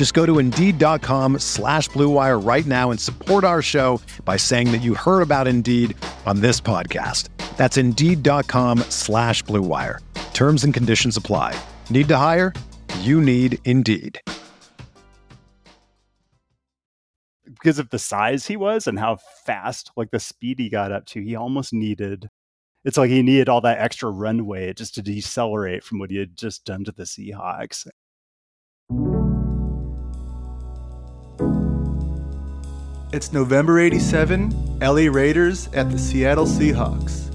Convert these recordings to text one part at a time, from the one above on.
Just go to Indeed.com slash BlueWire right now and support our show by saying that you heard about Indeed on this podcast. That's Indeed.com slash BlueWire. Terms and conditions apply. Need to hire? You need Indeed. Because of the size he was and how fast, like the speed he got up to, he almost needed it's like he needed all that extra runway just to decelerate from what he had just done to the Seahawks. It's November 87, LA Raiders at the Seattle Seahawks.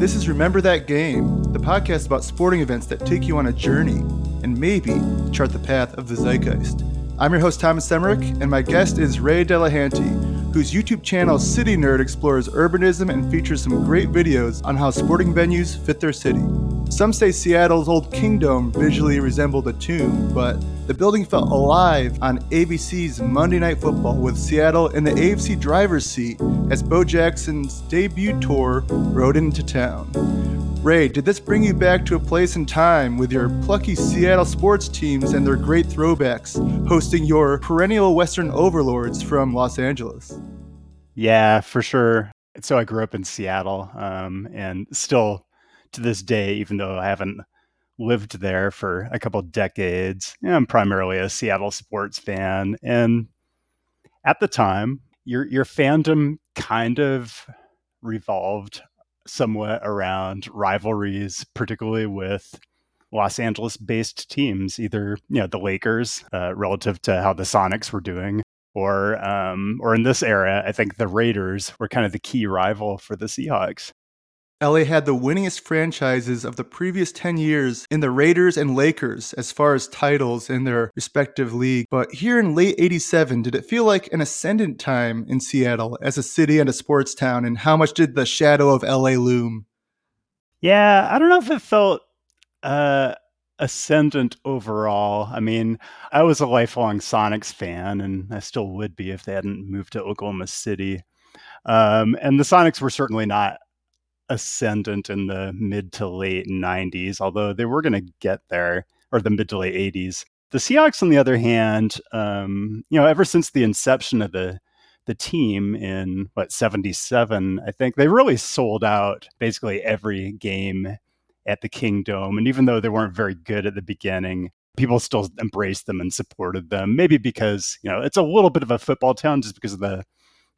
This is Remember That Game, the podcast about sporting events that take you on a journey and maybe chart the path of the zeitgeist. I'm your host, Thomas Emerick, and my guest is Ray Delahanty, whose YouTube channel City Nerd explores urbanism and features some great videos on how sporting venues fit their city. Some say Seattle's old Kingdome visually resembled a tomb, but the building felt alive on ABC's Monday Night Football with Seattle in the AFC driver's seat as Bo Jackson's debut tour rode into town. Ray, did this bring you back to a place and time with your plucky Seattle sports teams and their great throwbacks hosting your perennial Western overlords from Los Angeles? Yeah, for sure. So I grew up in Seattle um, and still to this day, even though I haven't lived there for a couple decades, I'm primarily a Seattle sports fan. And at the time, your your fandom kind of revolved somewhat around rivalries, particularly with Los Angeles based teams, either you know the Lakers uh, relative to how the Sonics were doing, or um, or in this era, I think the Raiders were kind of the key rival for the Seahawks. LA had the winningest franchises of the previous 10 years in the Raiders and Lakers as far as titles in their respective league. But here in late 87, did it feel like an ascendant time in Seattle as a city and a sports town? And how much did the shadow of LA loom? Yeah, I don't know if it felt uh, ascendant overall. I mean, I was a lifelong Sonics fan, and I still would be if they hadn't moved to Oklahoma City. Um, and the Sonics were certainly not ascendant in the mid to late 90s, although they were going to get there, or the mid to late 80s. The Seahawks, on the other hand, um, you know, ever since the inception of the the team in what 77, I think they really sold out basically every game at the Kingdome. And even though they weren't very good at the beginning, people still embraced them and supported them. Maybe because, you know, it's a little bit of a football town just because of the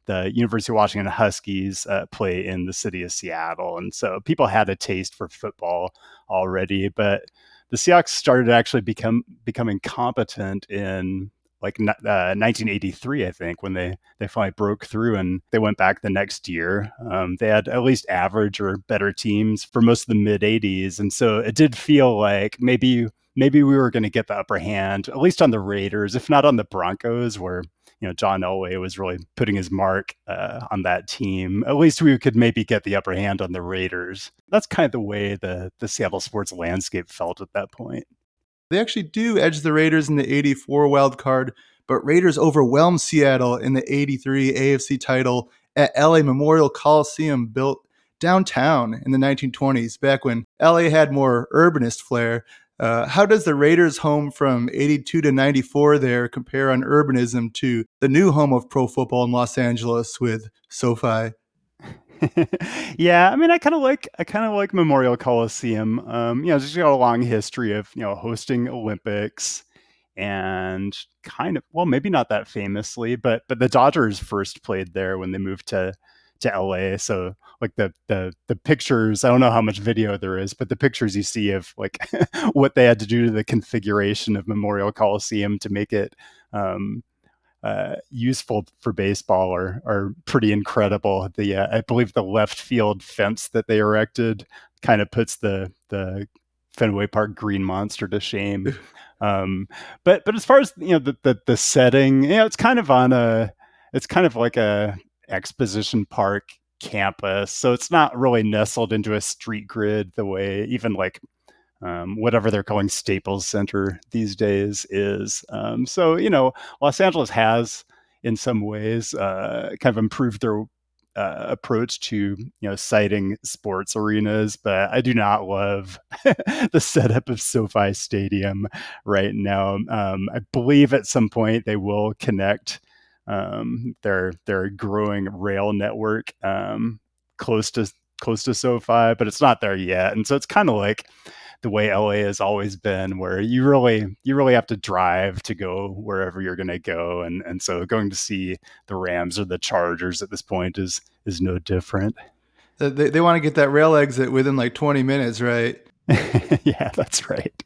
the University of Washington Huskies uh, play in the city of Seattle. And so people had a taste for football already, but the Seahawks started actually become becoming competent in like uh, 1983, I think, when they they finally broke through and they went back the next year. Um, they had at least average or better teams for most of the mid 80s, and so it did feel like maybe maybe we were going to get the upper hand, at least on the Raiders, if not on the Broncos, where you know John Elway was really putting his mark uh, on that team. At least we could maybe get the upper hand on the Raiders. That's kind of the way the the Seattle sports landscape felt at that point. They actually do edge the Raiders in the 84 wild card, but Raiders overwhelm Seattle in the 83 AFC title at LA Memorial Coliseum built downtown in the 1920s, back when LA had more urbanist flair. Uh, how does the Raiders' home from 82 to 94 there compare on urbanism to the new home of pro football in Los Angeles with SoFi? yeah, I mean, I kind of like I kind of like Memorial Coliseum. Um, you know, just got a long history of you know hosting Olympics and kind of well, maybe not that famously, but but the Dodgers first played there when they moved to to LA. So like the the the pictures, I don't know how much video there is, but the pictures you see of like what they had to do to the configuration of Memorial Coliseum to make it um, uh, useful for baseball are are pretty incredible. The uh, I believe the left field fence that they erected kind of puts the the Fenway Park Green Monster to shame. Um, but but as far as you know the, the the setting, you know, it's kind of on a it's kind of like a exposition park campus, so it's not really nestled into a street grid the way even like um, whatever they're calling Staples Center these days is. Um, so, you know, Los Angeles has, in some ways, uh, kind of improved their uh, approach to you know siting sports arenas, but I do not love the setup of SoFi Stadium right now. Um, I believe at some point they will connect um, their their growing rail network um, close to close to SoFi, but it's not there yet, and so it's kind of like the way LA has always been, where you really you really have to drive to go wherever you're going to go, and and so going to see the Rams or the Chargers at this point is is no different. They they want to get that rail exit within like 20 minutes, right? yeah, that's right.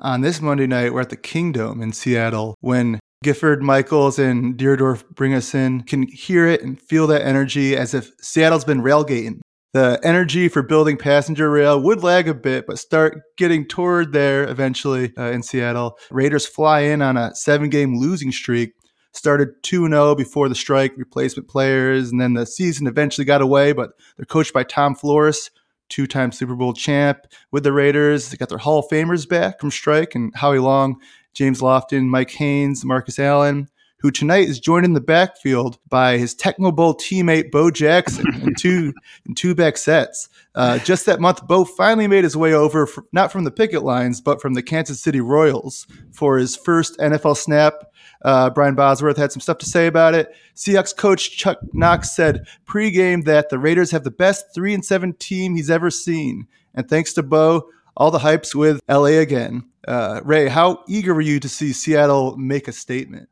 On this Monday night, we're at the Kingdome in Seattle when Gifford, Michaels, and Dierdorf bring us in. Can hear it and feel that energy as if Seattle's been railgating the energy for building passenger rail would lag a bit, but start getting toward there eventually uh, in Seattle. Raiders fly in on a seven game losing streak. Started 2 0 before the strike, replacement players, and then the season eventually got away, but they're coached by Tom Flores, two time Super Bowl champ with the Raiders. They got their Hall of Famers back from strike and Howie Long, James Lofton, Mike Haynes, Marcus Allen who tonight is joined in the backfield by his Tecmo Bowl teammate Bo Jackson in two in two back sets. Uh, just that month, Bo finally made his way over, not from the picket lines, but from the Kansas City Royals for his first NFL snap. Uh, Brian Bosworth had some stuff to say about it. Seahawks coach Chuck Knox said pregame that the Raiders have the best three and seven team he's ever seen, and thanks to Bo, all the hypes with LA again. Uh, Ray, how eager were you to see Seattle make a statement?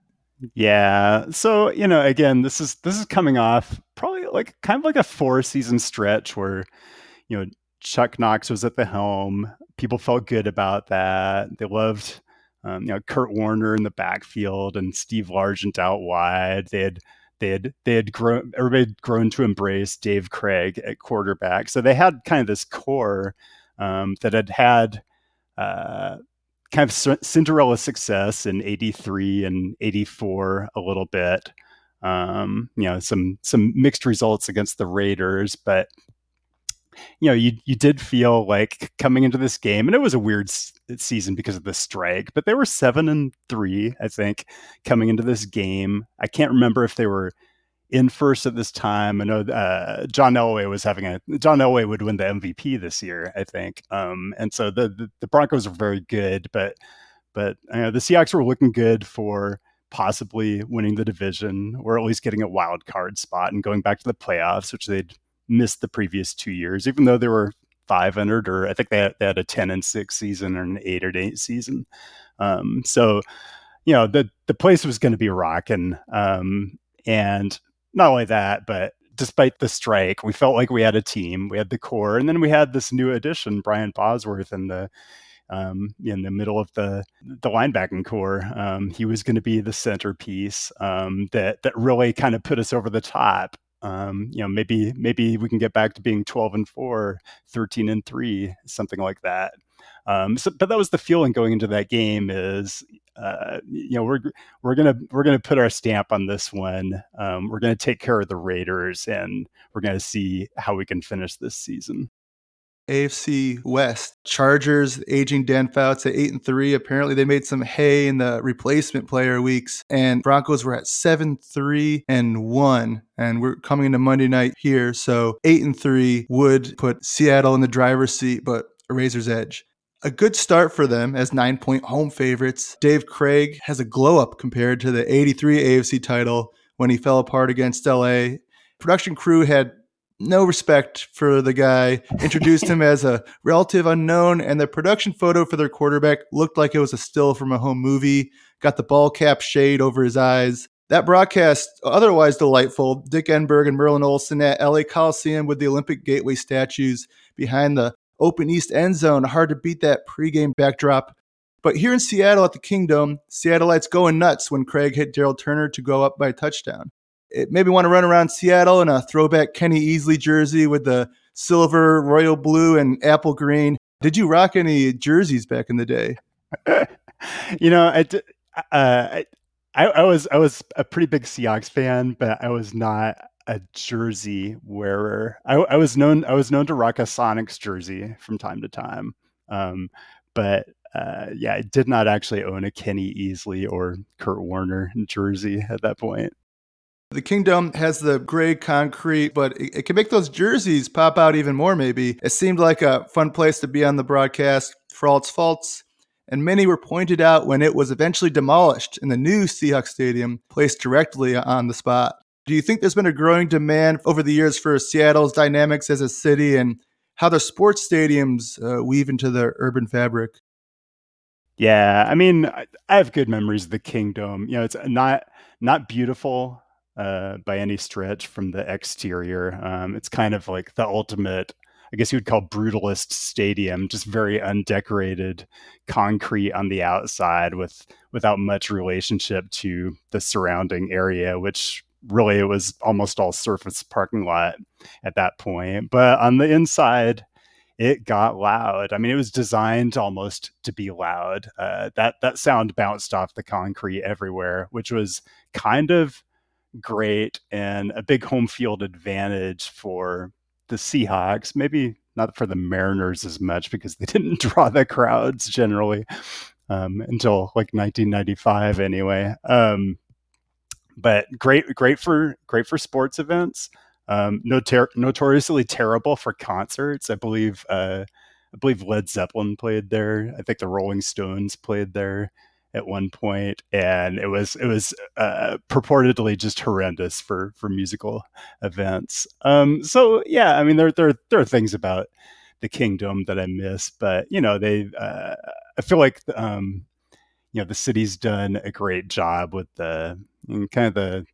Yeah. So, you know, again, this is this is coming off probably like kind of like a four season stretch where, you know, Chuck Knox was at the helm. People felt good about that. They loved um, you know, Curt Warner in the backfield and Steve Largent out wide. They had they had they had grown everybody had grown to embrace Dave Krieg at quarterback. So they had kind of this core um, that had had uh, kind of Cinderella success in 83 and 84 a little bit. Um, you know, some some mixed results against the Raiders, but you know, you you did feel like coming into this game, and it was a weird s- season because of the strike, but they were seven and three, I think, coming into this game. I can't remember if they were in first at this time. I know uh, John Elway was having a John Elway would win the MVP this year, I think. Um, and so the, the, the Broncos are very good, but but uh, the Seahawks were looking good for possibly winning the division or at least getting a wild card spot and going back to the playoffs, which they'd missed the previous two years, even though they were 500 or I think they had, they had a ten and six season or an eight or eight season. Um, so you know the the place was going to be rocking. Um, and not only that, but despite the strike, we felt like we had a team. We had the core, and then we had this new addition, Brian Bosworth, in the um, in the middle of the the linebacking corps. Um, he was going to be the centerpiece um, that that really kind of put us over the top. Um, you know, maybe maybe we can get back to being 12 and 4, 13 and 3, something like that. Um, so, but that was the feeling going into that game is uh, you know we're we're gonna we're gonna put our stamp on this one. Um, we're gonna take care of the Raiders, and we're gonna see how we can finish this season. AFC West Chargers aging Dan Fouts at eight and three. Apparently, they made some hay in the replacement player weeks, and Broncos were at seven three and one. And we're coming into Monday night here, so eight and three would put Seattle in the driver's seat, but a razor's edge a good start for them as nine point home favorites. Dave Krieg has a glow up compared to the 83 AFC title when he fell apart against LA. Production crew had no respect for the guy, introduced him as a relative unknown, and the production photo for their quarterback looked like it was a still from a home movie. Got the ball cap shade over his eyes. That broadcast, otherwise delightful, Dick Enberg and Merlin Olsen at LA Coliseum with the Olympic Gateway statues behind the open east end zone. Hard to beat that pregame backdrop. But here in Seattle at the Kingdome, Seattleites going nuts when Krieg hit Daryl Turner to go up by a touchdown. It made me want to run around Seattle in a throwback Kenny Easley jersey with the silver, royal blue, and apple green. Did you rock any jerseys back in the day? you know, I, uh, I, I was I was a pretty big Seahawks fan, but I was not a jersey wearer. I, I was known I was known to rock a Sonics jersey from time to time, um, but uh, yeah, I did not actually own a Kenny Easley or Curt Warner jersey at that point. The Kingdome has the gray concrete, but it, it, can make those jerseys pop out even more, maybe. It seemed like a fun place to be on the broadcast for all its faults and many were pointed out when it was eventually demolished and the new Seahawks Stadium placed directly on the spot. Do you think there's been a growing demand over the years for Seattle's dynamics as a city and how the sports stadiums uh, weave into the urban fabric? Yeah, I mean, I have good memories of the Kingdome. You know, it's not not beautiful uh, by any stretch from the exterior. Um, it's kind of like the ultimate I guess you would call brutalist stadium, just very undecorated concrete on the outside with without much relationship to the surrounding area, which really it was almost all surface parking lot at that point. But on the inside, it got loud. I mean, it was designed almost to be loud. Uh, that that sound bounced off the concrete everywhere, which was kind of great and a big home field advantage for the Seahawks, maybe not for the Mariners as much because they didn't draw the crowds generally um, until like 1995 anyway. Um, but great, great for great for sports events. Um, notor- notoriously terrible for concerts. I believe uh, I believe Led Zeppelin played there. I think the Rolling Stones played there at one point, and it was it was uh, purportedly just horrendous for for musical events. Um, so yeah, I mean there there there are things about the Kingdome that I miss, but you know they uh, I feel like um, you know the city's done a great job with the kind of the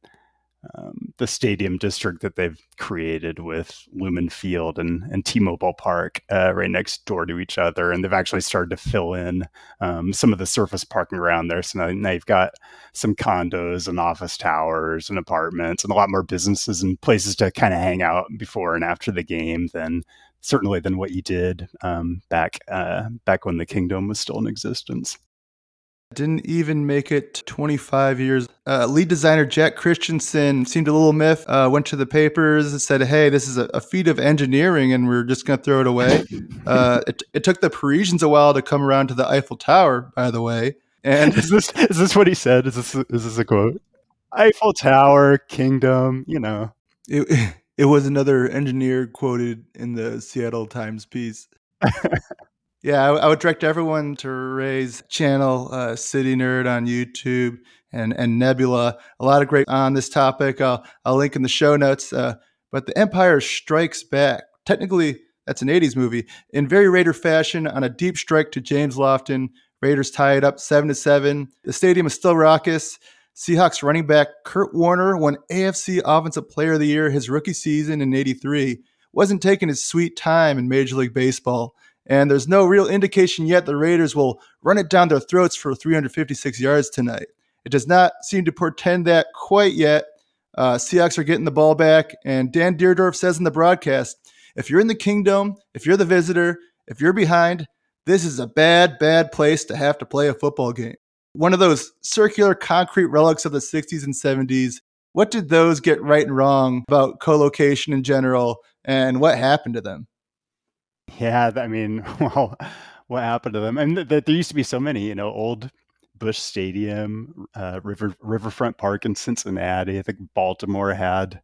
um, the stadium district that they've created with Lumen Field and, and T-Mobile Park uh, right next door to each other, and they've actually started to fill in um, some of the surface parking around there. So now, now you've got some condos and office towers and apartments and a lot more businesses and places to kind of hang out before and after the game than certainly than what you did um, back uh, back when the Kingdome was still in existence. Didn't even make it 25 years. Uh, lead designer Jack Christiansen seemed a little miffed. Uh, went to the papers and said, "Hey, this is a, a feat of engineering, and we're just going to throw it away." uh, it, it, took the Parisians a while to come around to the Eiffel Tower, by the way. And is this is this what he said? Is this is this a quote? Eiffel Tower, Kingdome, you know. It, it was another engineer quoted in the Seattle Times piece. Yeah, I, I, would direct everyone to Ray's channel, uh, City Nerd on YouTube, and and Nebula. A lot of great on this topic. I'll I'll link in the show notes. Uh, but the Empire Strikes Back. Technically, that's an '80s movie in very Raider fashion on a deep strike to James Lofton. Raiders tie it up seven to seven. The stadium is still raucous. Seahawks running back Curt Warner won AFC Offensive Player of the Year his rookie season in '83. Wasn't taking his sweet time in Major League Baseball. And there's no real indication yet the Raiders will run it down their throats for 356 yards tonight. It does not seem to portend that quite yet. Uh, Seahawks are getting the ball back, and Dan Dierdorf says in the broadcast if you're in the Kingdome, if you're the visitor, if you're behind, this is a bad, bad place to have to play a football game. One of those circular concrete relics of the 60s and 70s. What did those get right and wrong about co location in general, and what happened to them? Yeah, I mean, well, what happened to them? And th- th- there used to be so many, you know, old Busch Stadium, uh, River Riverfront Park in Cincinnati. I think Baltimore had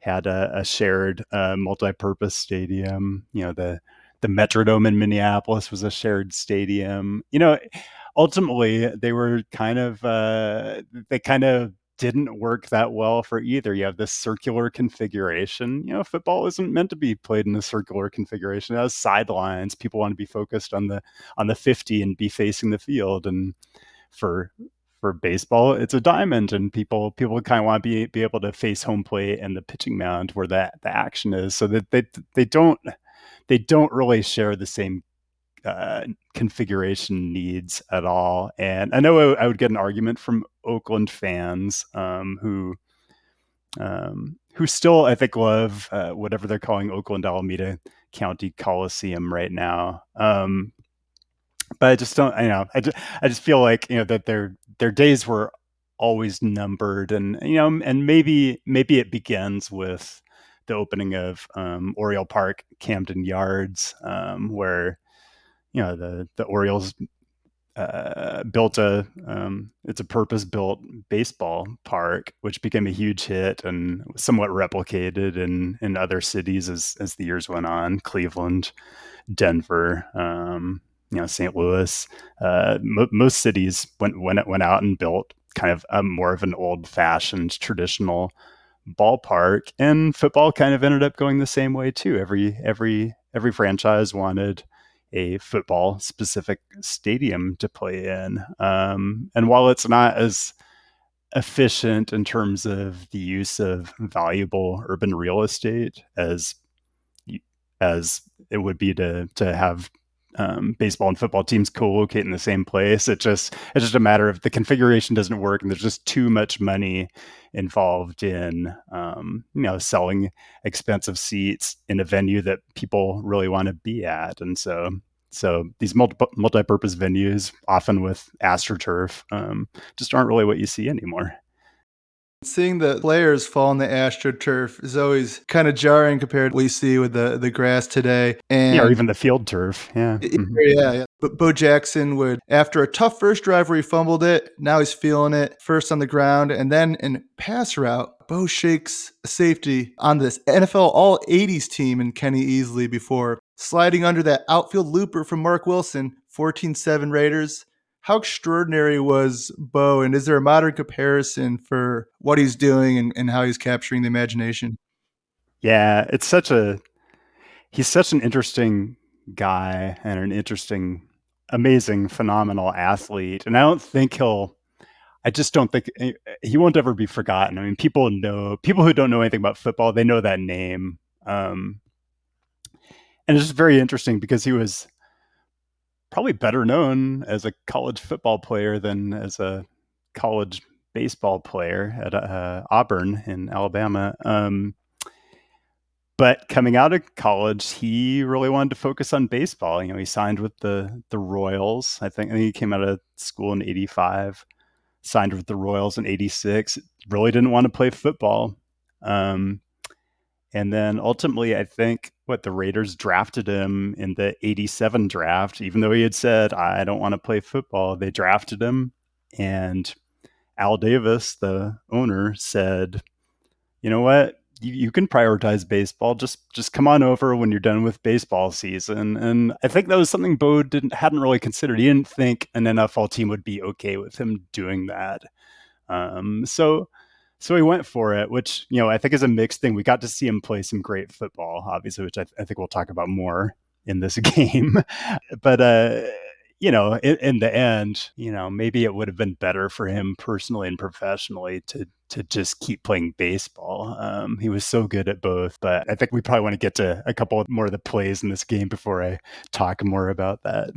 had a, a shared uh, multi-purpose stadium. You know, the the Metrodome in Minneapolis was a shared stadium. You know, ultimately they were kind of uh, they kind of didn't work that well for either. You have this circular configuration. You know, football isn't meant to be played in a circular configuration. It has sidelines. People want to be focused on the on the 50 and be facing the field. And for for baseball, it's a diamond, and people people kind of want to be be able to face home plate and the pitching mound where that the action is, so that they they don't they don't really share the same uh, configuration needs at all. And I know I, would get an argument from Oakland fans um, who um, who still I think love uh, whatever they're calling Oakland Alameda County Coliseum right now. Um, but I just don't, you know, I just, I just feel like you know that their their days were always numbered, and you know, and maybe maybe it begins with the opening of um, Oriole Park, Camden Yards, um, where you know the the Orioles uh, built a um, it's a purpose built baseball park, which became a huge hit and somewhat replicated in in other cities as as the years went on. Cleveland, Denver, um, you know, St. Louis. Uh, most cities went went went out and built kind of a more of an old fashioned traditional ballpark, and football kind of ended up going the same way too. Every every every franchise wanted a football specific stadium to play in. Um, and while it's not as efficient in terms of the use of valuable urban real estate as as it would be to to have um, baseball and football teams co-locate in the same place. It just it's just a matter of the configuration doesn't work, and there's just too much money involved in um, you know selling expensive seats in a venue that people really want to be at, and so so these multi multi-purpose venues, often with astroturf, um, just aren't really what you see anymore. Seeing the players fall on the astroturf is always kind of jarring compared to what we see with the, the grass today. And yeah, or even the field turf. Yeah. Mm-hmm. Yeah, yeah. But Bo Jackson would, after a tough first drive where he fumbled it, now he's feeling it first on the ground. And then in pass route, Bo shakes a safety on this NFL All 80s team in Kenny Easley before sliding under that outfield looper from Marc Wilson, 14 7 Raiders how extraordinary was Bo, and is there a modern comparison for what he's doing and, and how he's capturing the imagination? Yeah, it's such a he's such an interesting guy and an interesting, amazing, phenomenal athlete, and I don't think he'll. I just don't think eh, he won't ever be forgotten. I mean, people know people who don't know anything about football, they know that name. Um, and it's just very interesting because he was probably better known as a college football player than as a college baseball player at uh, Auburn in Alabama. Um, but coming out of college, he really wanted to focus on baseball. You know, he signed with the the Royals. I think, I think he came out of school in '85, signed with the Royals in '86. Really didn't want to play football. Um, and then ultimately, I think what the Raiders drafted him in the 87 draft, even though he had said, I don't want to play football, they drafted him. And Al Davis, the owner, said, you know what? You, you can prioritize baseball. Just just come on over when you're done with baseball season. And I think that was something Bo didn't hadn't really considered. He didn't think an NFL team would be okay with him doing that. Um, so so he went for it, which you know I think is a mixed thing. We got to see him play some great football, obviously, which I, th- I think we'll talk about more in this game. but uh, you know, in, in, the end, you know, maybe it would have been better for him personally and professionally to to just keep playing baseball. Um, he was so good at both. But I think we probably want to get to a couple more of the plays in this game before I talk more about that.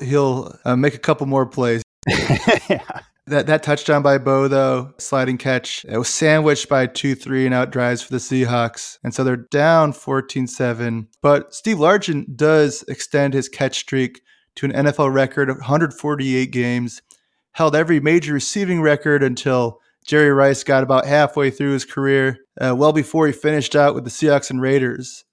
He'll uh, make a couple more plays. yeah. That that touchdown by Bo though, sliding catch, it was sandwiched by two three and out drives for the Seahawks. And so they're down 14-7. But Steve Largent does extend his catch streak to an NFL record of 148 games, held every major receiving record until Jerry Rice got about halfway through his career, uh, well before he finished out with the Seahawks and Raiders.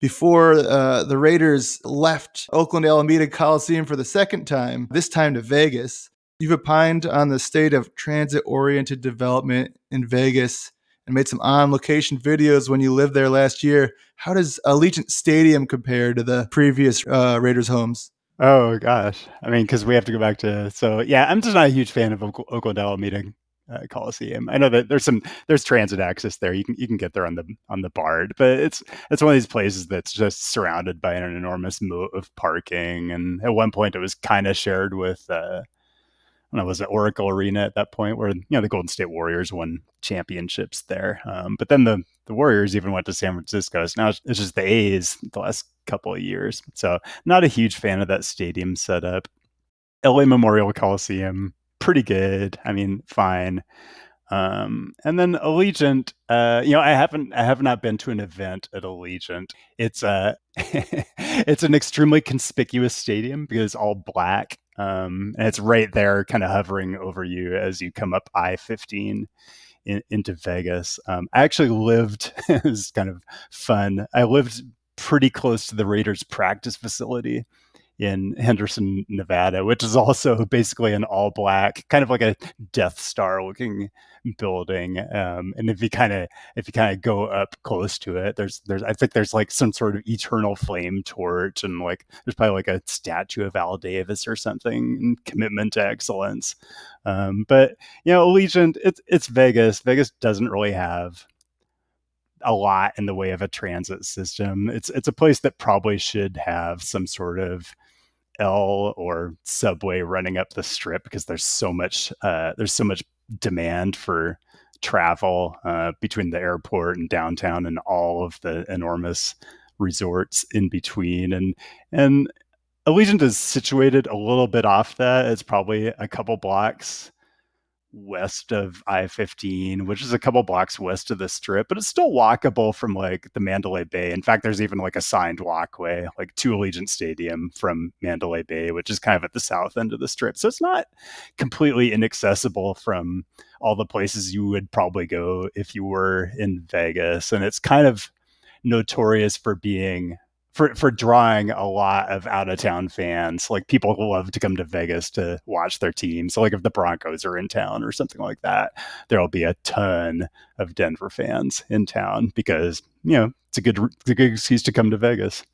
Before uh, the Raiders left Oakland Alameda Coliseum for the second time, this time to Vegas, You've opined on the state of transit oriented development in Vegas and made some on location videos when you lived there last year. How does Allegiant Stadium compare to the previous uh, Raiders homes? Oh gosh, I mean, because we have to go back to so yeah. I'm just not a huge fan of Oakland Alameda uh, Coliseum. I know that there's some there's transit access there. You can you can get there on the on the BART, but it's it's one of these places that's just surrounded by an enormous moat of parking. And at one point, it was kind of shared with uh, know, was it Oracle Arena at that point where you know the Golden State Warriors won championships there. Um, but then the the Warriors even went to San Francisco. So now it's, just the A's the last couple of years. So not a huge fan of that stadium setup. LA Memorial Coliseum, pretty good. I mean, fine. Um, and then Allegiant, uh, you know, I haven't, I have not been to an event at Allegiant. It's a, it's an extremely conspicuous stadium because it's all black, um, and it's right there, kind of hovering over you as you come up I fifteen in, into Vegas. Um, I actually lived, it's kind of fun. I lived pretty close to the Raiders practice facility in Henderson, Nevada, which is also basically an all black, kind of like a Death Star looking building. Um, and if you kind of if you kind of go up close to it, there's there's I think there's like some sort of eternal flame torch, and like there's probably like a statue of Al Davis or something, commitment to excellence. Um, but you know, Allegiant, it's it's Vegas. Vegas doesn't really have a lot in the way of a transit system. It's it's a place that probably should have some sort of L or subway running up the strip because there's so much uh, there's so much demand for travel uh, between the airport and downtown and all of the enormous resorts in between and and Allegiant is situated a little bit off that. It's probably a couple blocks west of I 15, which is a couple blocks west of the strip, but it's still walkable from like the Mandalay Bay. In fact, there's even like a signed walkway, like to Allegiant Stadium from Mandalay Bay, which is kind of at the south end of the strip. So it's not completely inaccessible from all the places you would probably go if you were in Vegas. And it's kind of notorious for being for for drawing a lot of out of town fans. Like people love to come to Vegas to watch their team. So like if the Broncos are in town or something like that, there'll be a ton of Denver fans in town because you know it's a good it's a good excuse to come to Vegas.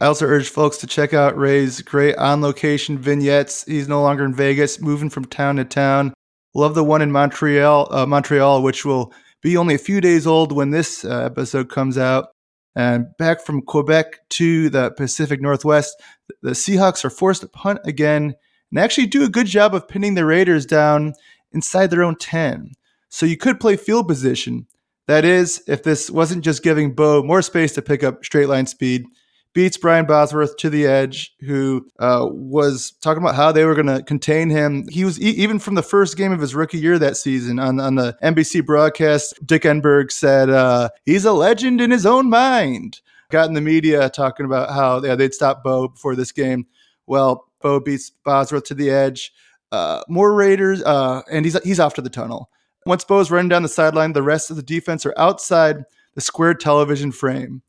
I also urge folks to check out Ray's great on location vignettes. He's no longer in Vegas, moving from town to town. Love the one in Montreal, uh, Montreal, which will be only a few days old when this uh, episode comes out. And back from Quebec to the Pacific Northwest, the Seahawks are forced to punt again and actually do a good job of pinning the Raiders down inside their own 10. So you could play field position. That is, if this wasn't just giving Bo more space to pick up straight line speed, beats Brian Bosworth to the edge, who uh, was talking about how they were going to contain him. He was e- even from the first game of his rookie year that season on, on the NBC broadcast. Dick Enberg said uh, he's a legend in his own mind. Got in the media talking about how yeah, they'd stop Bo before this game. Well, Bo beats Bosworth to the edge. Uh, more Raiders, uh, and he's he's off to the tunnel. Once Bo's running down the sideline, the rest of the defense are outside the square television frame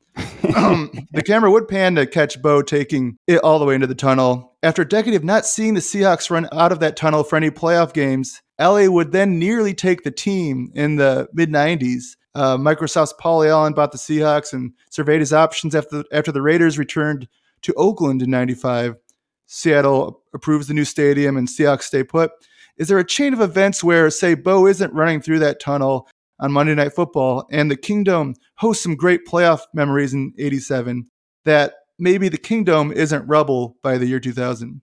um, the camera would pan to catch Bo taking it all the way into the tunnel. After a decade of not seeing the Seahawks run out of that tunnel for any playoff games, LA would then nearly take the team in the mid 90s. Uh, Microsoft's Paul Allen bought the Seahawks and surveyed his options after, after the Raiders returned to Oakland in 95. Seattle approves the new stadium and Seahawks stay put. Is there a chain of events where, say, Bo isn't running through that tunnel on Monday Night Football, and the Kingdome hosts some great playoff memories in '87. That maybe the Kingdome isn't rubble by the year 2000.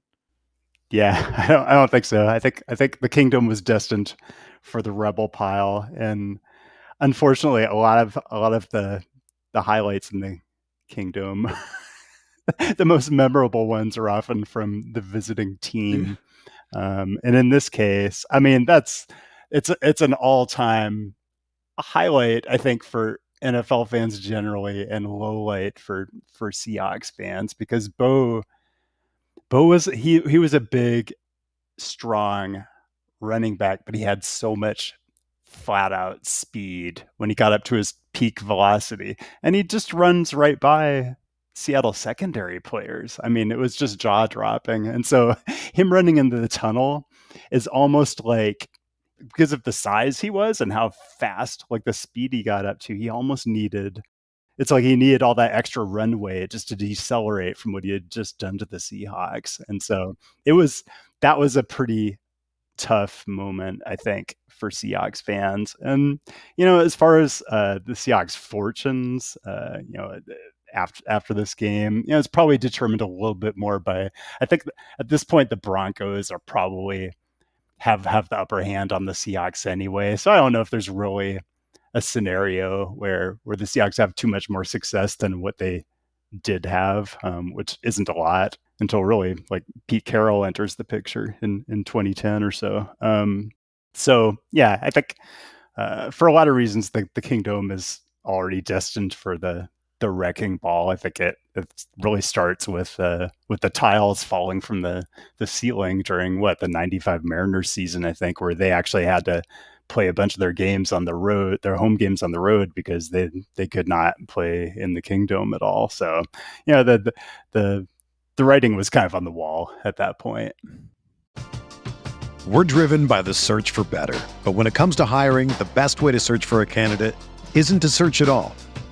Yeah, I don't. I don't think so. I think I think the Kingdome was destined for the rebel pile, and unfortunately, a lot of a lot of the the highlights in the Kingdome, the most memorable ones are often from the visiting team. Um, and in this case, I mean that's it's it's an all time highlight, I think, for NFL fans generally, and low light for for Seahawks fans because Bo Bo was he he was a big, strong running back, but he had so much flat out speed when he got up to his peak velocity, and he just runs right by Seattle secondary players. I mean, it was just jaw dropping, and so him running into the tunnel is almost like because of the size he was and how fast, like the speed he got up to, he almost needed. It's like he needed all that extra runway just to decelerate from what he had just done to the Seahawks, and so it was that was a pretty tough moment, I think, for Seahawks fans. And you know, as far as uh, the Seahawks' fortunes, uh, you know, after after this game, you know, it's probably determined a little bit more by. I think at this point, the Broncos are probably have have the upper hand on the Seahawks anyway. So I don't know if there's really a scenario where where the Seahawks have too much more success than what they did have, um, which isn't a lot until really like Pete Carroll enters the picture in in 2010 or so. Um, so yeah, I think uh, for a lot of reasons, the the Kingdome is already destined for the the wrecking ball. I think it it really starts with uh, with the tiles falling from the the ceiling during what the '95 Mariners season. I think where they actually had to play a bunch of their games on the road, their home games on the road because they they could not play in the Kingdome at all. So, you know, the the, the writing was kind of on the wall at that point. We're driven by the search for better, but when it comes to hiring, the best way to search for a candidate isn't to search at all.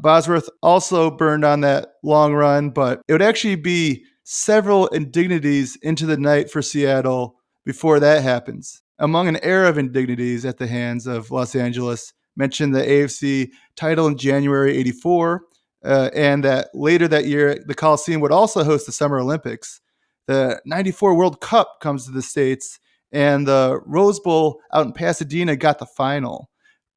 Bosworth also burned on that long run, but it would actually be several indignities into the night for Seattle before that happens. Among an era of indignities at the hands of Los Angeles, mentioned the AFC title in January 84, uh, and that later that year, the Coliseum would also host the Summer Olympics. The 94 World Cup comes to the States, and the Rose Bowl out in Pasadena got the final.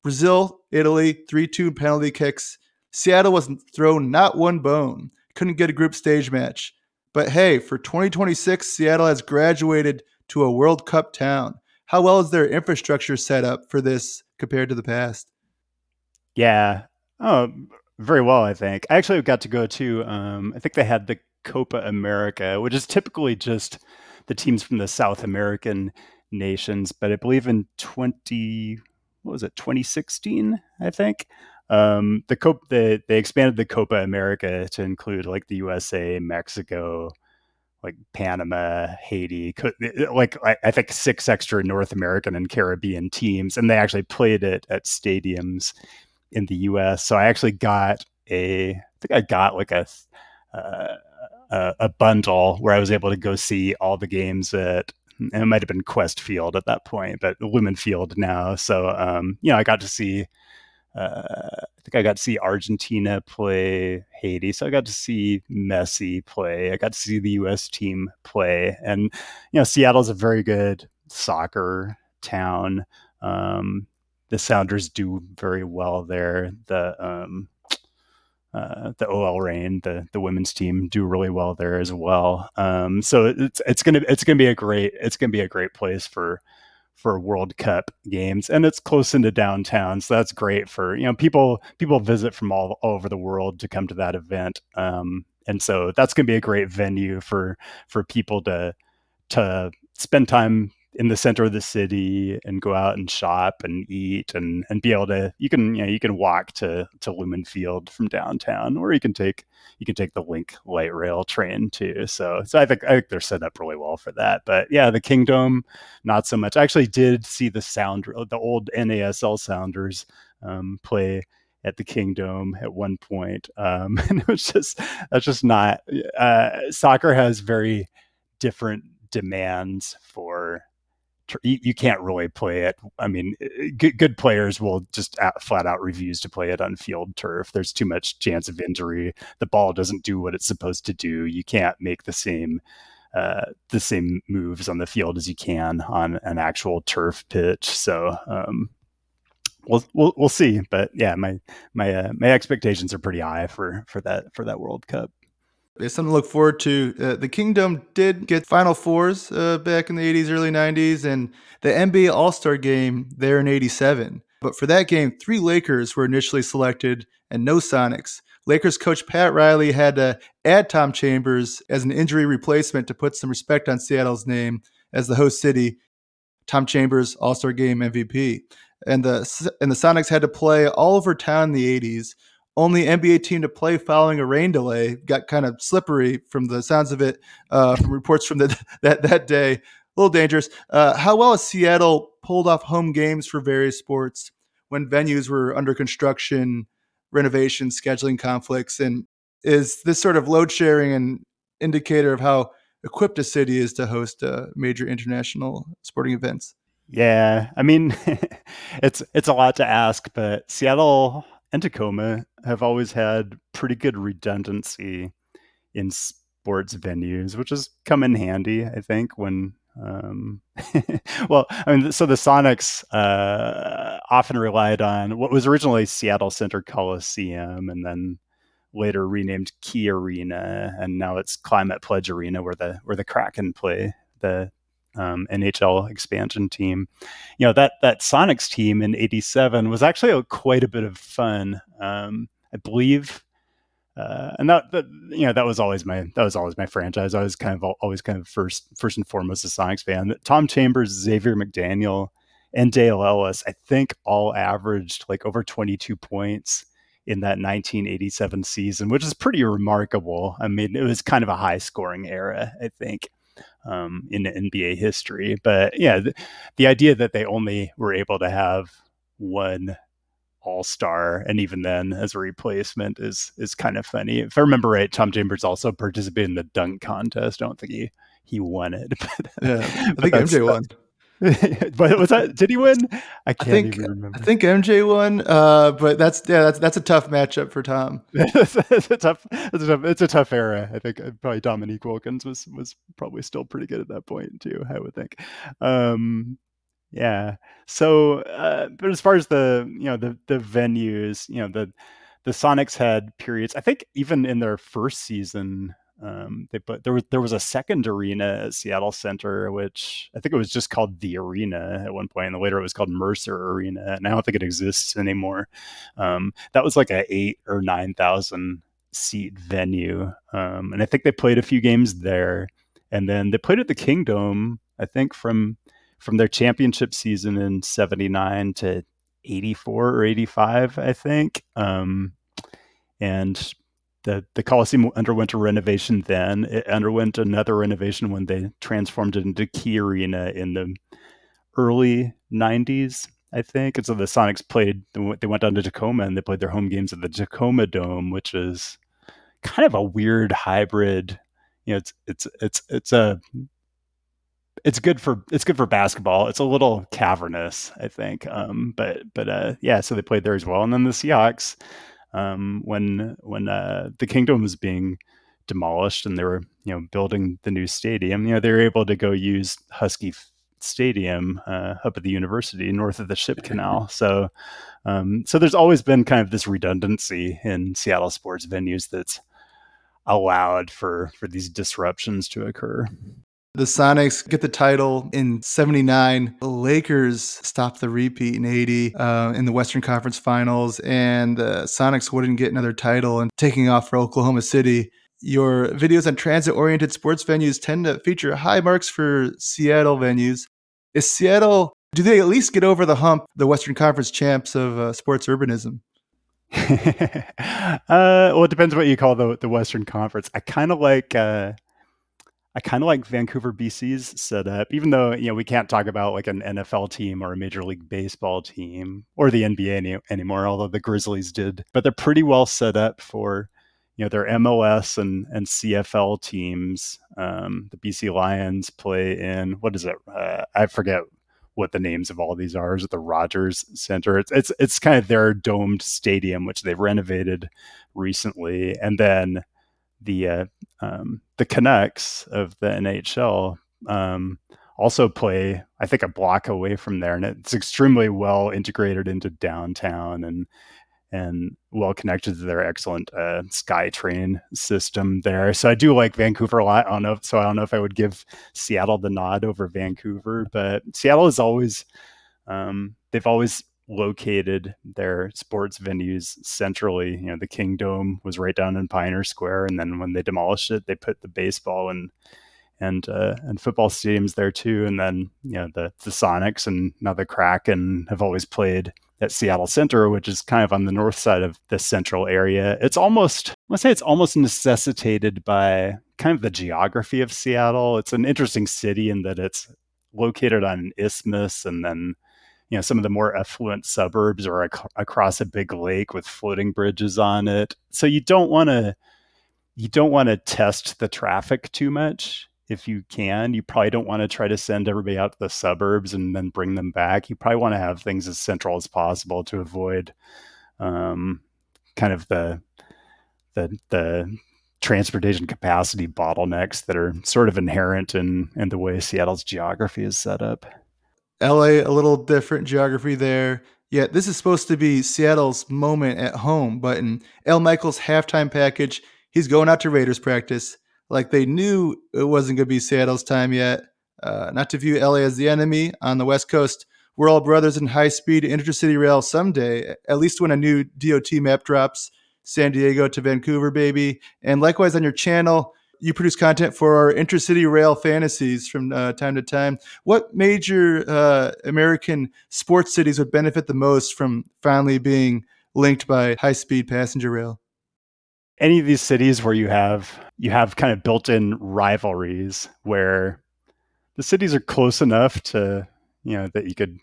Brazil, Italy, 3 2 penalty kicks. Seattle was thrown not one bone, couldn't get a group stage match. But hey, for 2026, Seattle has graduated to a World Cup town. How well is their infrastructure set up for this compared to the past? Yeah. Oh, very well, I think. I actually got to go to, um, I think they had the Copa America, which is typically just the teams from the South American nations. But I believe in 20, what was it, 2016, I think. Um, the Copa, the, they expanded the Copa America to include like the USA, Mexico, like Panama, Haiti, like I think six extra North American and Caribbean teams, and they actually played it at stadiums in the U.S. So I actually got a, I think I got like a uh, a, bundle where I was able to go see all the games at. it might have been Qwest Field at that point, but Lumen Field now. So um, you know, I got to see uh, I think I got to see Argentina play Haiti. So I got to see Messi play. I got to see the U.S. team play. And, you know, Seattle's a very good soccer town. Um, the Sounders do very well there. The, um, uh, the OL Reign, the the women's team, do really well there as well. Um, so it's it's gonna it's gonna be a great it's gonna be a great place for for World Cup games, and it's close into downtown, so that's great for you know people people visit from all, all over the world to come to that event, um, and so that's going to be a great venue for for people to to spend time in the center of the city and go out and shop and eat and and be able to you can you know you can walk to to Lumen Field from downtown or you can take you can take the Link light rail train too. So so I think I think they're set up really well for that. But yeah, the Kingdome not so much. I actually did see the sound the old NASL Sounders um, play at the Kingdome at one point, um, and it was just that's just not. Uh, soccer has very different demands for you, can't really play it. I mean, eh, good, good players will just flat out refuse to play it on field turf. There's too much chance of injury. The ball doesn't do what it's supposed to do. You can't make the same uh, the same moves on the field as you can on an actual turf pitch. So um, we'll we'll we'll see. But yeah, my my uh, my expectations are pretty high for for that for that World Cup. It's something to look forward to. Uh, the Kingdome did get Final Fours uh, back in the 80s, early 90s, and the NBA All Star game there in 87. But for that game, three Lakers were initially selected and no Sonics. Lakers coach Pat Riley had to add Tom Chambers as an injury replacement to put some respect on Seattle's name as the host city. Tom Chambers, All Star Game MVP, and the and the Sonics had to play all over town in the 80s only NBA team to play following a rain delay. Got kind of slippery from the sounds of it, uh, from reports from the, that that day. A little dangerous. Uh, how well has Seattle pulled off home games for various sports when venues were under construction, renovation, scheduling conflicts, and is this sort of load sharing an indicator of how equipped a city is to host uh, major international sporting events? Yeah, I mean, it's it's a lot to ask, but Seattle and Tacoma have always had pretty good redundancy in sports venues, which has come in handy, I think, when um, well, I mean, so the Sonics uh, often relied on what was originally Seattle Center Coliseum, and then later renamed Key Arena, and now it's Climate Pledge Arena, where the where the Kraken play the um, NHL expansion team. You know that that Sonics team in '87 was actually a, quite a bit of fun. Um, I believe, uh, and that, that you know that was always my that was always my franchise. I was kind of always kind of first first and foremost a Sonics fan. Tom Chambers, Xavier McDaniel, and Dale Ellis, I think, all averaged like over 22 points in that 1987 season, which is pretty remarkable. I mean, it was kind of a high scoring era, I think um, in NBA history. But yeah, the, the idea that they only were able to have one all star, and even then as a replacement is is kind of funny. If I remember right, Tom Chambers also participated in the dunk contest. I don't think he he won it. But, yeah, I think MJ won. but was that did he win? I can't I think, even remember. I think MJ won. Uh, but that's yeah, that's that's a tough matchup for Tom. it's a tough, it's a tough, it's a tough era. I think uh, probably Dominique Wilkins was was probably still pretty good at that point too. I would think. Um, yeah. So, uh, but as far as the you know the the venues, you know the the Sonics had periods. I think even in their first season, um, they put there was there was a second arena at Seattle Center, which I think it was just called the Arena at one point, and later it was called Mercer Arena, and I don't think it exists anymore. Um, that was like a eight or nine thousand seat venue, um, and I think they played a few games there, and then they played at the Kingdome. I think from from their championship season in '79 to '84 or '85, I think. Um, and the the Coliseum underwent a renovation then. It underwent another renovation when they transformed it into Key Arena in the early 90s, I think. And so the Sonics played, they went down to Tacoma and they played their home games at the Tacoma Dome, which is kind of a weird hybrid. You know, it's it's it's it's a it's good for it's good for basketball. It's a little cavernous, I think. Um, but but uh, yeah, so they played there as well. And then the Seahawks um, when when uh, the Kingdome was being demolished and they were you know building the new stadium. You know they were able to go use Husky Stadium uh, up at the university north of the Ship Canal. So um, so there's always been kind of this redundancy in Seattle sports venues that's allowed for for these disruptions to occur. The Sonics get the title in 79. The Lakers stop the repeat in 80 uh, in the Western Conference Finals, and the Sonics wouldn't get another title and taking off for Oklahoma City. Your videos on transit oriented sports venues tend to feature high marks for Seattle venues. Is Seattle, do they at least get over the hump, the Western Conference champs of uh, sports urbanism? uh, well, it depends what you call the, the Western Conference. I kind of like. I kind of like Vancouver BC's setup, even though you know we can't talk about like an NFL team or a Major League Baseball team or the NBA any, anymore, although the Grizzlies did. But they're pretty well set up for you know their MLS and and CFL teams. Um, the BC Lions play in what is it? Uh, I forget what the names of all these are. Is it the Rogers Center? It's it's it's kind of their domed stadium, which they've renovated recently, and then the uh, um, the Canucks of the NHL um, also play, I think, a block away from there, and it's extremely well integrated into downtown and and well connected to their excellent uh, SkyTrain system there. So I do like Vancouver a lot. I don't know, so I don't know if I would give Seattle the nod over Vancouver, but Seattle is always um, they've always located their sports venues centrally. You know, the Kingdome was right down in Pioneer Square, and then when they demolished it, they put the baseball and and uh, and football stadiums there too. And then you know the the Sonics and now the Kraken have always played at Seattle Center, which is kind of on the north side of the central area. It's almost let's say it's almost necessitated by kind of the geography of Seattle. It's an interesting city in that it's located on an isthmus and then you know some of the more affluent suburbs or ac- across a big lake with floating bridges on it. So you don't want to you don't want to test the traffic too much. If you can you probably don't want to try to send everybody out to the suburbs and then bring them back. You probably want to have things as central as possible to avoid um, kind of the the the transportation capacity bottlenecks that are sort of inherent in in the way Seattle's geography is set up. LA, a little different geography there. Yeah, this is supposed to be Seattle's moment at home, but in Al Michaels' halftime package, he's going out to Raiders practice. Like they knew it wasn't going to be Seattle's time yet. Uh, not to view LA as the enemy on the West Coast. We're all brothers in high speed intercity rail someday, at least when a new DOT map drops. San Diego to Vancouver, baby. And likewise on your channel, you produce content for our intercity rail fantasies from uh, time to time. What major uh, American sports cities would benefit the most from finally being linked by high speed passenger rail? Any of these cities where you have you have kind of built-in rivalries where the cities are close enough to you know that you could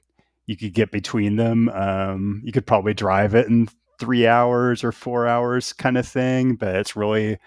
you could get between them. Um, you could probably drive it in three hours or four hours, kind of thing. But it's really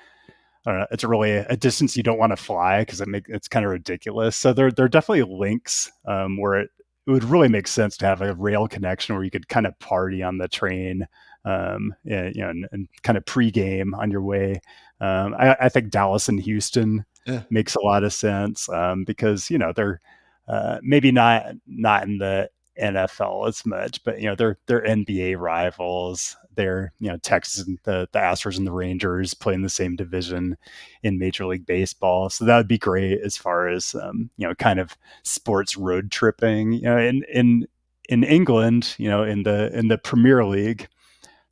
know, it's really a, distance you don't want to fly because it make it's kind of ridiculous. So there there are definitely links um, where it, it would really make sense to have a rail connection where you could kind of party on the train, um, and, you know, and, and kind of pregame on your way. Um, I, I, think Dallas and Houston yeah. makes a lot of sense um, because you know they're uh, maybe not not in the NFL as much, but you know they're they're NBA rivals. They're you know Texas and the the Astros and the Rangers play in the same division in Major League Baseball, so that would be great as far as um, you know kind of sports road tripping. You know, in in in England, you know, in the in the Premier League,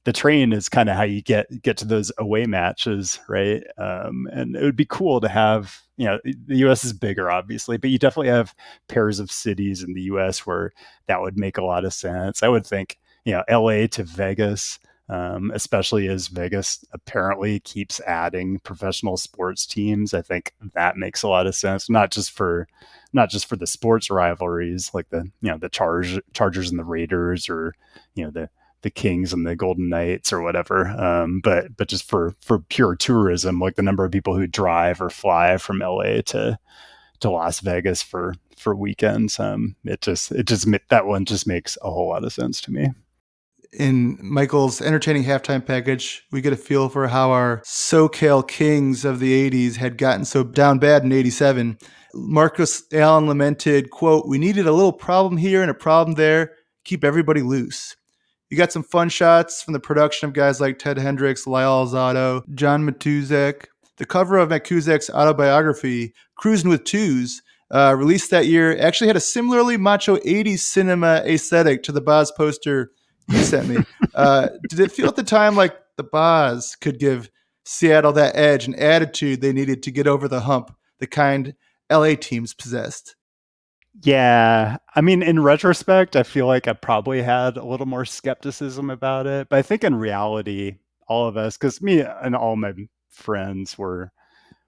the train is kind of how you get get to those away matches, right? Um, and it would be cool to have, you know, the U.S. is bigger, obviously, but you definitely have pairs of cities in the U.S. where that would make a lot of sense. I would think, you know, L.A. to Vegas, um, especially as Vegas apparently keeps adding professional sports teams. I think that makes a lot of sense, not just for not just for the sports rivalries like the you know the Charge, Chargers and the Raiders, or you know the the Kings and the Golden Knights or whatever. Um, but but just for for pure tourism, like the number of people who drive or fly from LA to to Las Vegas for for weekends, um, it just it just that one just makes a whole lot of sense to me. In Michaels' entertaining halftime package, we get a feel for how our SoCal Kings of the 80s had gotten so down bad in 87. Marcus Allen lamented, quote, We needed a little problem here and a problem there, keep everybody loose. You got some fun shots from the production of guys like Ted Hendricks, Lyle Alzado, John Matuszak. The cover of Matuszak's autobiography, Cruising with Tooz, uh, released that year, actually had a similarly macho 80s cinema aesthetic to the Boz poster you sent me. Uh, did it feel at the time like the Boz could give Seattle that edge and attitude they needed to get over the hump, the kind LA teams possessed? Yeah. I mean, in retrospect, I feel like I probably had a little more skepticism about it. But I think in reality, all of us, because me and all my friends were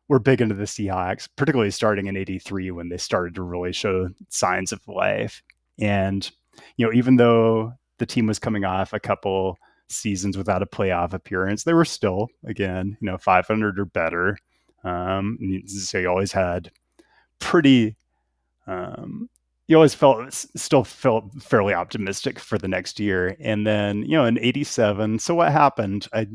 were big into the Seahawks, particularly starting in 83 when they started to really show signs of life. And, you know, even though the team was coming off a couple seasons without a playoff appearance, they were still, again, you know, 500 or better. Um, so you always had pretty um, you always felt still felt fairly optimistic for the next year. And then you know in 87 so what happened? I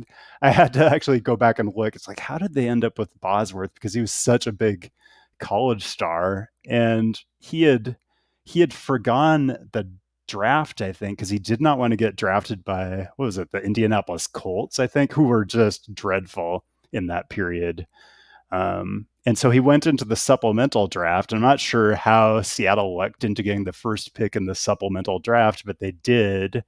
i had to actually go back and look. It's like how did they end up with bosworth? Because he was such a big college star. And he had he had forgone the draft i think because he did not want to get drafted by what was it the indianapolis colts i think who were just dreadful in that period um, and so he went into the supplemental draft. I'm not sure how Seattle lucked into getting the first pick in the supplemental draft, but they did.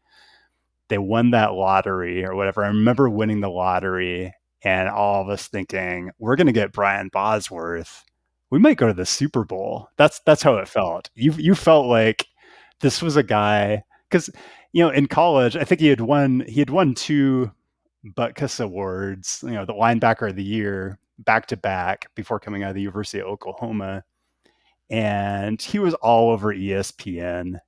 They won that lottery or whatever. I remember winning the lottery and all of us thinking, we're going to get Brian Bosworth. We might go to the Super Bowl. That's that's how it felt. You you felt like this was a guy because you know in college I think he had won he had won two Butkus awards. You know the linebacker of the year back to back before coming out of the University of Oklahoma. And he was all over ESPN, you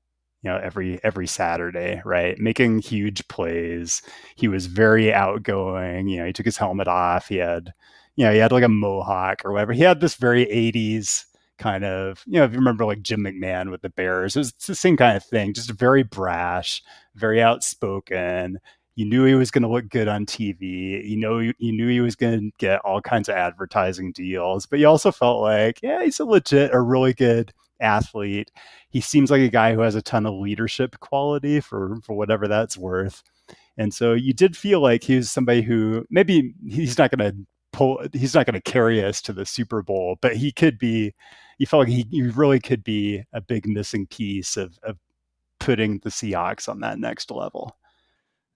know, every every Saturday, right? Making huge plays. He was very outgoing. You know, he took his helmet off. He had, you know, he had like a mohawk or whatever. He had this very 80s kind of, you know, if you remember like Jim McMahon with the Bears, it was the same kind of thing, just very brash, very outspoken, you knew he was going to look good on TV. You know, you, you knew he was going to get all kinds of advertising deals, but you also felt like, yeah, he's a legit, a really good athlete. He seems like a guy who has a ton of leadership quality for for whatever that's worth. And so you did feel like he was somebody who maybe he's not going to pull, he's not going to carry us to the Super Bowl, but he could be. You felt like he, he really could be a big missing piece of, of putting the Seahawks on that next level.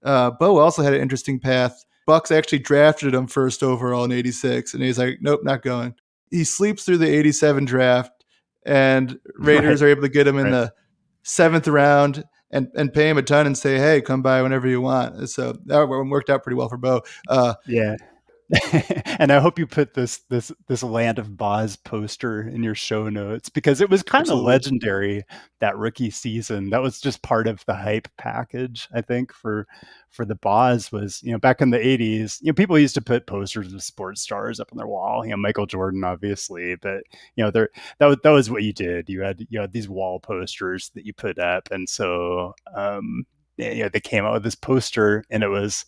Uh, Bo also had an interesting path. Bucs actually drafted him first overall in '86, and he's like, "Nope, not going." He sleeps through the '87 draft, and Raiders right. are able to get him in right. the seventh round and and pay him a ton and say, "Hey, come by whenever you want." So that worked out pretty well for Bo. Uh, yeah, and I hope you put this this this Land of Boz poster in your show notes because it was kind of legendary that rookie season. That was just part of the hype package, I think, for for the Boz was, you know, back in the 80s, you know, people used to put posters of sports stars up on their wall, you know, Michael Jordan obviously, but you know, there that was that was what you did. You had you know these wall posters that you put up and so um you know, they came out with this poster and it was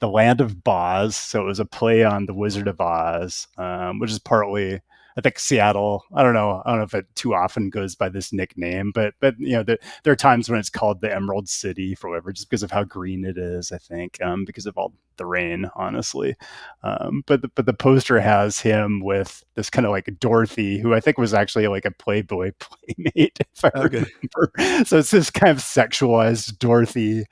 the land of Boz. So it was a play on the Wizard of Oz, um, which is partly, I think Seattle. I don't know. I don't know if it too often goes by this nickname, but but you know there, there are times when it's called the Emerald City for whatever, just because of how green it is. I think um, because of all the rain, honestly. Um, but the, but the poster has him with this kind of like Dorothy, who I think was actually like a Playboy playmate, if I okay. remember. So it's this kind of sexualized Dorothy,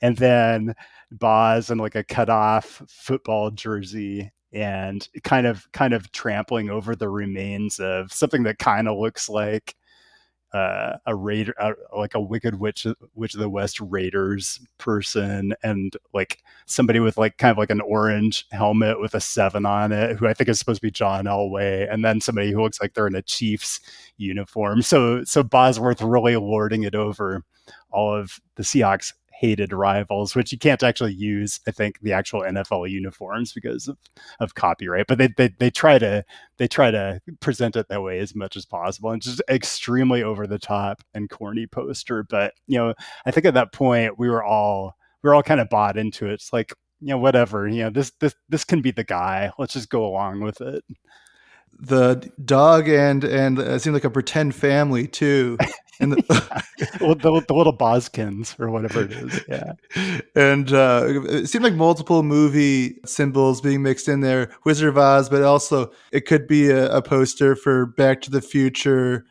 and then Boz and like a cut off football jersey and kind of kind of trampling over the remains of something that kind of looks like uh, a raider, uh, like a Wicked Witch, Witch of the West Raiders person, and like somebody with like kind of like an orange helmet with a seven on it, who I think is supposed to be John Elway, and then somebody who looks like they're in a Chiefs uniform. So so Bosworth really lording it over all of the Seahawks hated rivals, which you can't actually use, I think, the actual NFL uniforms because of, of copyright. But they, they they try to they try to present it that way as much as possible. And just extremely over the top and corny poster. But you know, I think at that point we were all we were all kind of bought into it. It's like, you know, whatever, you know, this this this can be the guy. Let's just go along with it the dog and and it seemed like a pretend family too and the, the, the, little Boskins or whatever it is. Yeah. And uh, it seemed like multiple movie symbols being mixed in there Wizard of Oz, but also it could be a, a poster for Back to the Future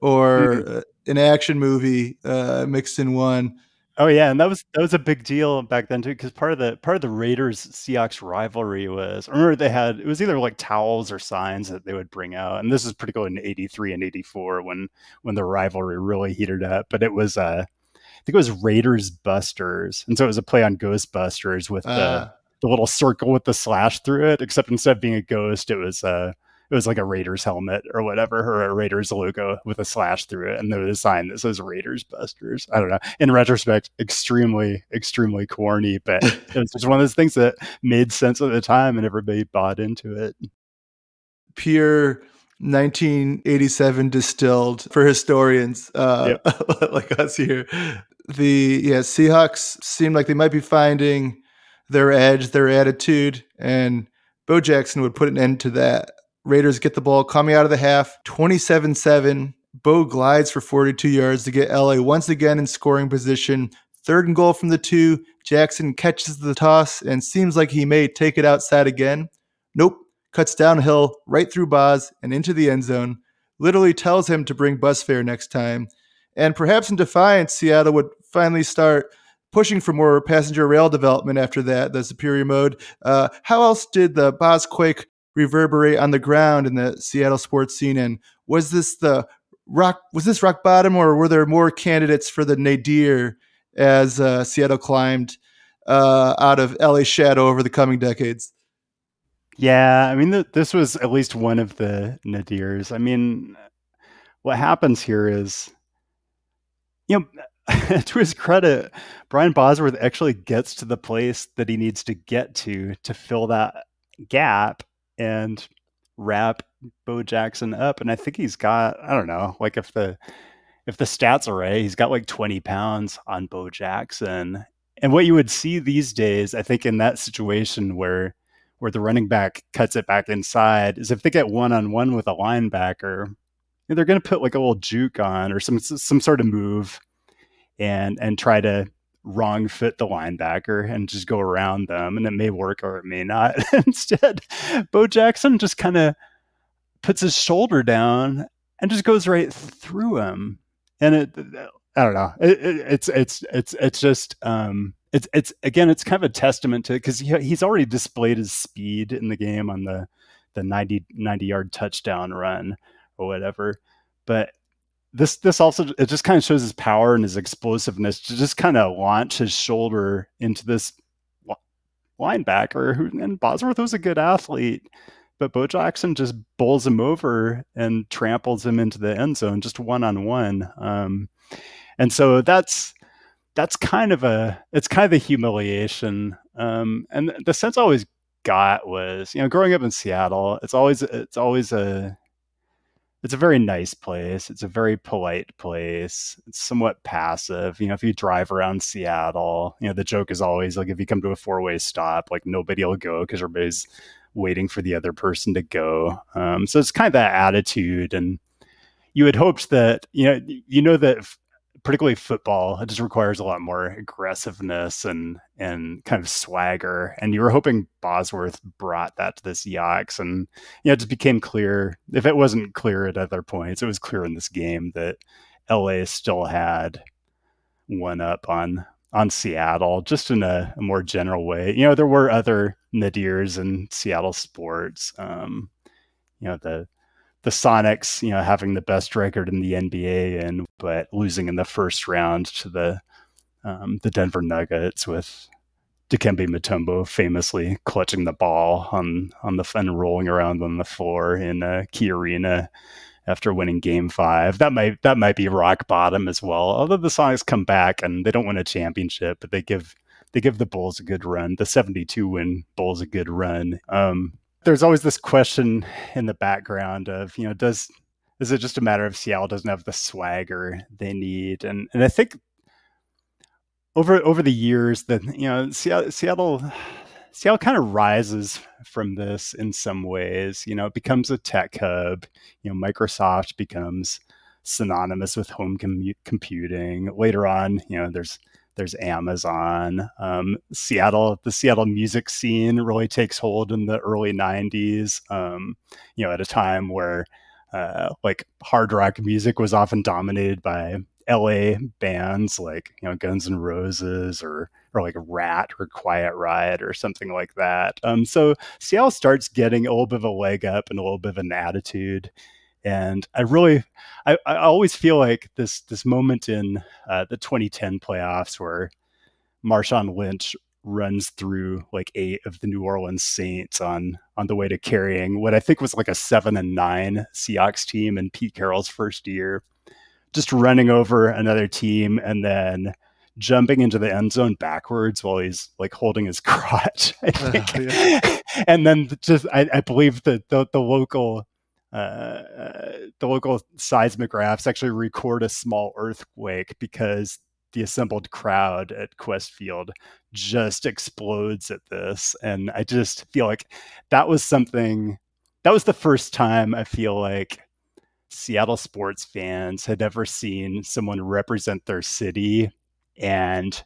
or mm-hmm. an action movie uh, mixed in one. Oh yeah, and that was that was a big deal back then too, because part of the part of the Raiders Seahawks rivalry was I remember they had it was either like towels or signs that they would bring out, and this is particularly in '83 and '84 when when the rivalry really heated up. But it was uh, I think it was Raiders Busters, and so it was a play on Ghostbusters with uh. the the little circle with the slash through it. Except instead of being a ghost, it was uh it was like a Raiders helmet or whatever, or a Raiders logo with a slash through it, and there was a sign that says Raiders Busters. I don't know. In retrospect, extremely, extremely corny, but it was just one of those things that made sense at the time, and everybody bought into it. Pure 1987 distilled for historians uh, yep. like us here. The yeah Seahawks seemed like they might be finding their edge, their attitude, and Bo Jackson would put an end to that. Raiders get the ball coming out of the half, 27 7. Bo glides for 42 yards to get LA once again in scoring position. Third and goal from the two. Jackson catches the toss and seems like he may take it outside again. Nope. Cuts downhill right through Boz and into the end zone. Literally tells him to bring bus fare next time. And perhaps in defiance, Seattle would finally start pushing for more passenger rail development after that, the superior mode. Uh, how else did the Boz quake reverberate on the ground in the Seattle sports scene? And was this the rock? Was this rock bottom, or were there more candidates for the nadir as uh, Seattle climbed uh, out of LA shadow over the coming decades? Yeah, I mean, th- this was at least one of the nadirs. I mean, what happens here is, you know, to his credit, Brian Bosworth actually gets to the place that he needs to get to to fill that gap and wrap Bo Jackson up. And I think he's got, I don't know, like if the if the stats are right, he's got like 20 pounds on Bo Jackson. And what you would see these days, I think, in that situation where where the running back cuts it back inside, is if they get one on one with a linebacker, they're going to put like a little juke on or some some sort of move and and try to wrong fit the linebacker and just go around them and it may work or it may not instead. Bo jackson just kind of puts his shoulder down and just goes right through him. And it i don't know. It, it, it's it's it's it's just um it's it's again it's kind of a testament to because he, he's already displayed his speed in the game on the the 90 90 yard touchdown run or whatever. But this this also it just kind of shows his power and his explosiveness to just kind of launch his shoulder into this linebacker who and Bosworth was a good athlete, but Bo Jackson just bowls him over and tramples him into the end zone just one on one. And so that's that's kind of a it's kind of a humiliation. Um, and the sense I always got was you know growing up in Seattle, it's always it's always a it's a very nice place. It's a very polite place. It's somewhat passive. You know, if you drive around Seattle, you know, the joke is always like if you come to a four way stop, like nobody will go because everybody's waiting for the other person to go. Um, so it's kind of that attitude. And you had hoped that, you know, you know that particularly football, it just requires a lot more aggressiveness and and kind of swagger. And you were hoping Bosworth brought that to this Yaks, and you know, it just became clear. If it wasn't clear at other points, it was clear in this game that LA still had one up on on Seattle, just in a, a more general way. You know, there were other nadirs in Seattle sports. Um, you know, the the Sonics, you know, having the best record in the NBA and but losing in the first round to the um, the Denver Nuggets with Dikembe Mutombo famously clutching the ball on on the and rolling around on the floor in a Key Arena after winning Game Five. That might that might be rock bottom as well. Although the Sonics come back and they don't win a championship, but they give they give the Bulls a good run. The seventy two win Bulls a good run. Um, there's always this question in the background of you know does is it just a matter of Seattle doesn't have the swagger they need? And and I think over over the years that you know Seattle Seattle, Seattle kind of rises from this in some ways you know it becomes a tech hub you know Microsoft becomes synonymous with home com- computing. Later on you know there's there's Amazon. Um, Seattle, the Seattle music scene really takes hold in the early '90s. Um, you know, at a time where uh, like hard rock music was often dominated by LA bands like you know Guns N' Roses or or like Ratt or Quiet Riot or something like that. Um, so Seattle starts getting a little bit of a leg up and a little bit of an attitude and I really, I, I always feel like this this moment in uh, the 2010 playoffs where Marshawn Lynch runs through like eight of the New Orleans Saints on on the way to carrying what I think was like a seven and nine Seahawks team in Pete Carroll's first year, just running over another team and then jumping into the end zone backwards while he's like holding his crotch. I think, uh, yeah. and then just I, I believe that the, the local uh, uh, the local seismographs actually record a small earthquake because the assembled crowd at Qwest Field just explodes at this. And I just feel like that was something that was the first time I feel like Seattle sports fans had ever seen someone represent their city and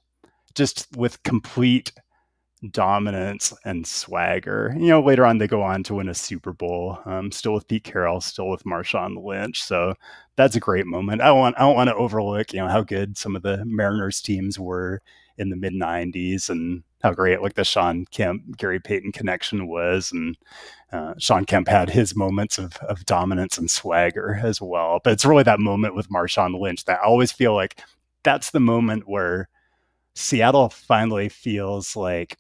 just with complete dominance and swagger. You know, later on they go on to win a Super Bowl, um, still with Pete Carroll, still with Marshawn Lynch. So that's a great moment. I want I don't want to overlook, you know, how good some of the Mariners teams were in the mid '90s and how great like the Shawn Kemp Gary Payton connection was, and uh, Shawn Kemp had his moments of of dominance and swagger as well. But it's really that moment with Marshawn Lynch that I always feel like that's the moment where Seattle finally feels like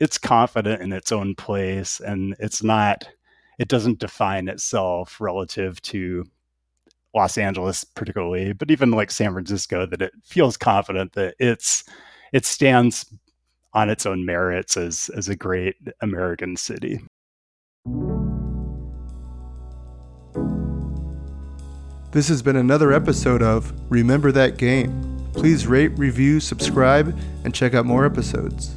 it's confident in its own place and it's not it doesn't define itself relative to Los Angeles particularly, but even like San Francisco that it feels confident that it's it stands on its own merits as as a great American city. This has been another episode of Remember That Game. Please rate, review, subscribe, and check out more episodes.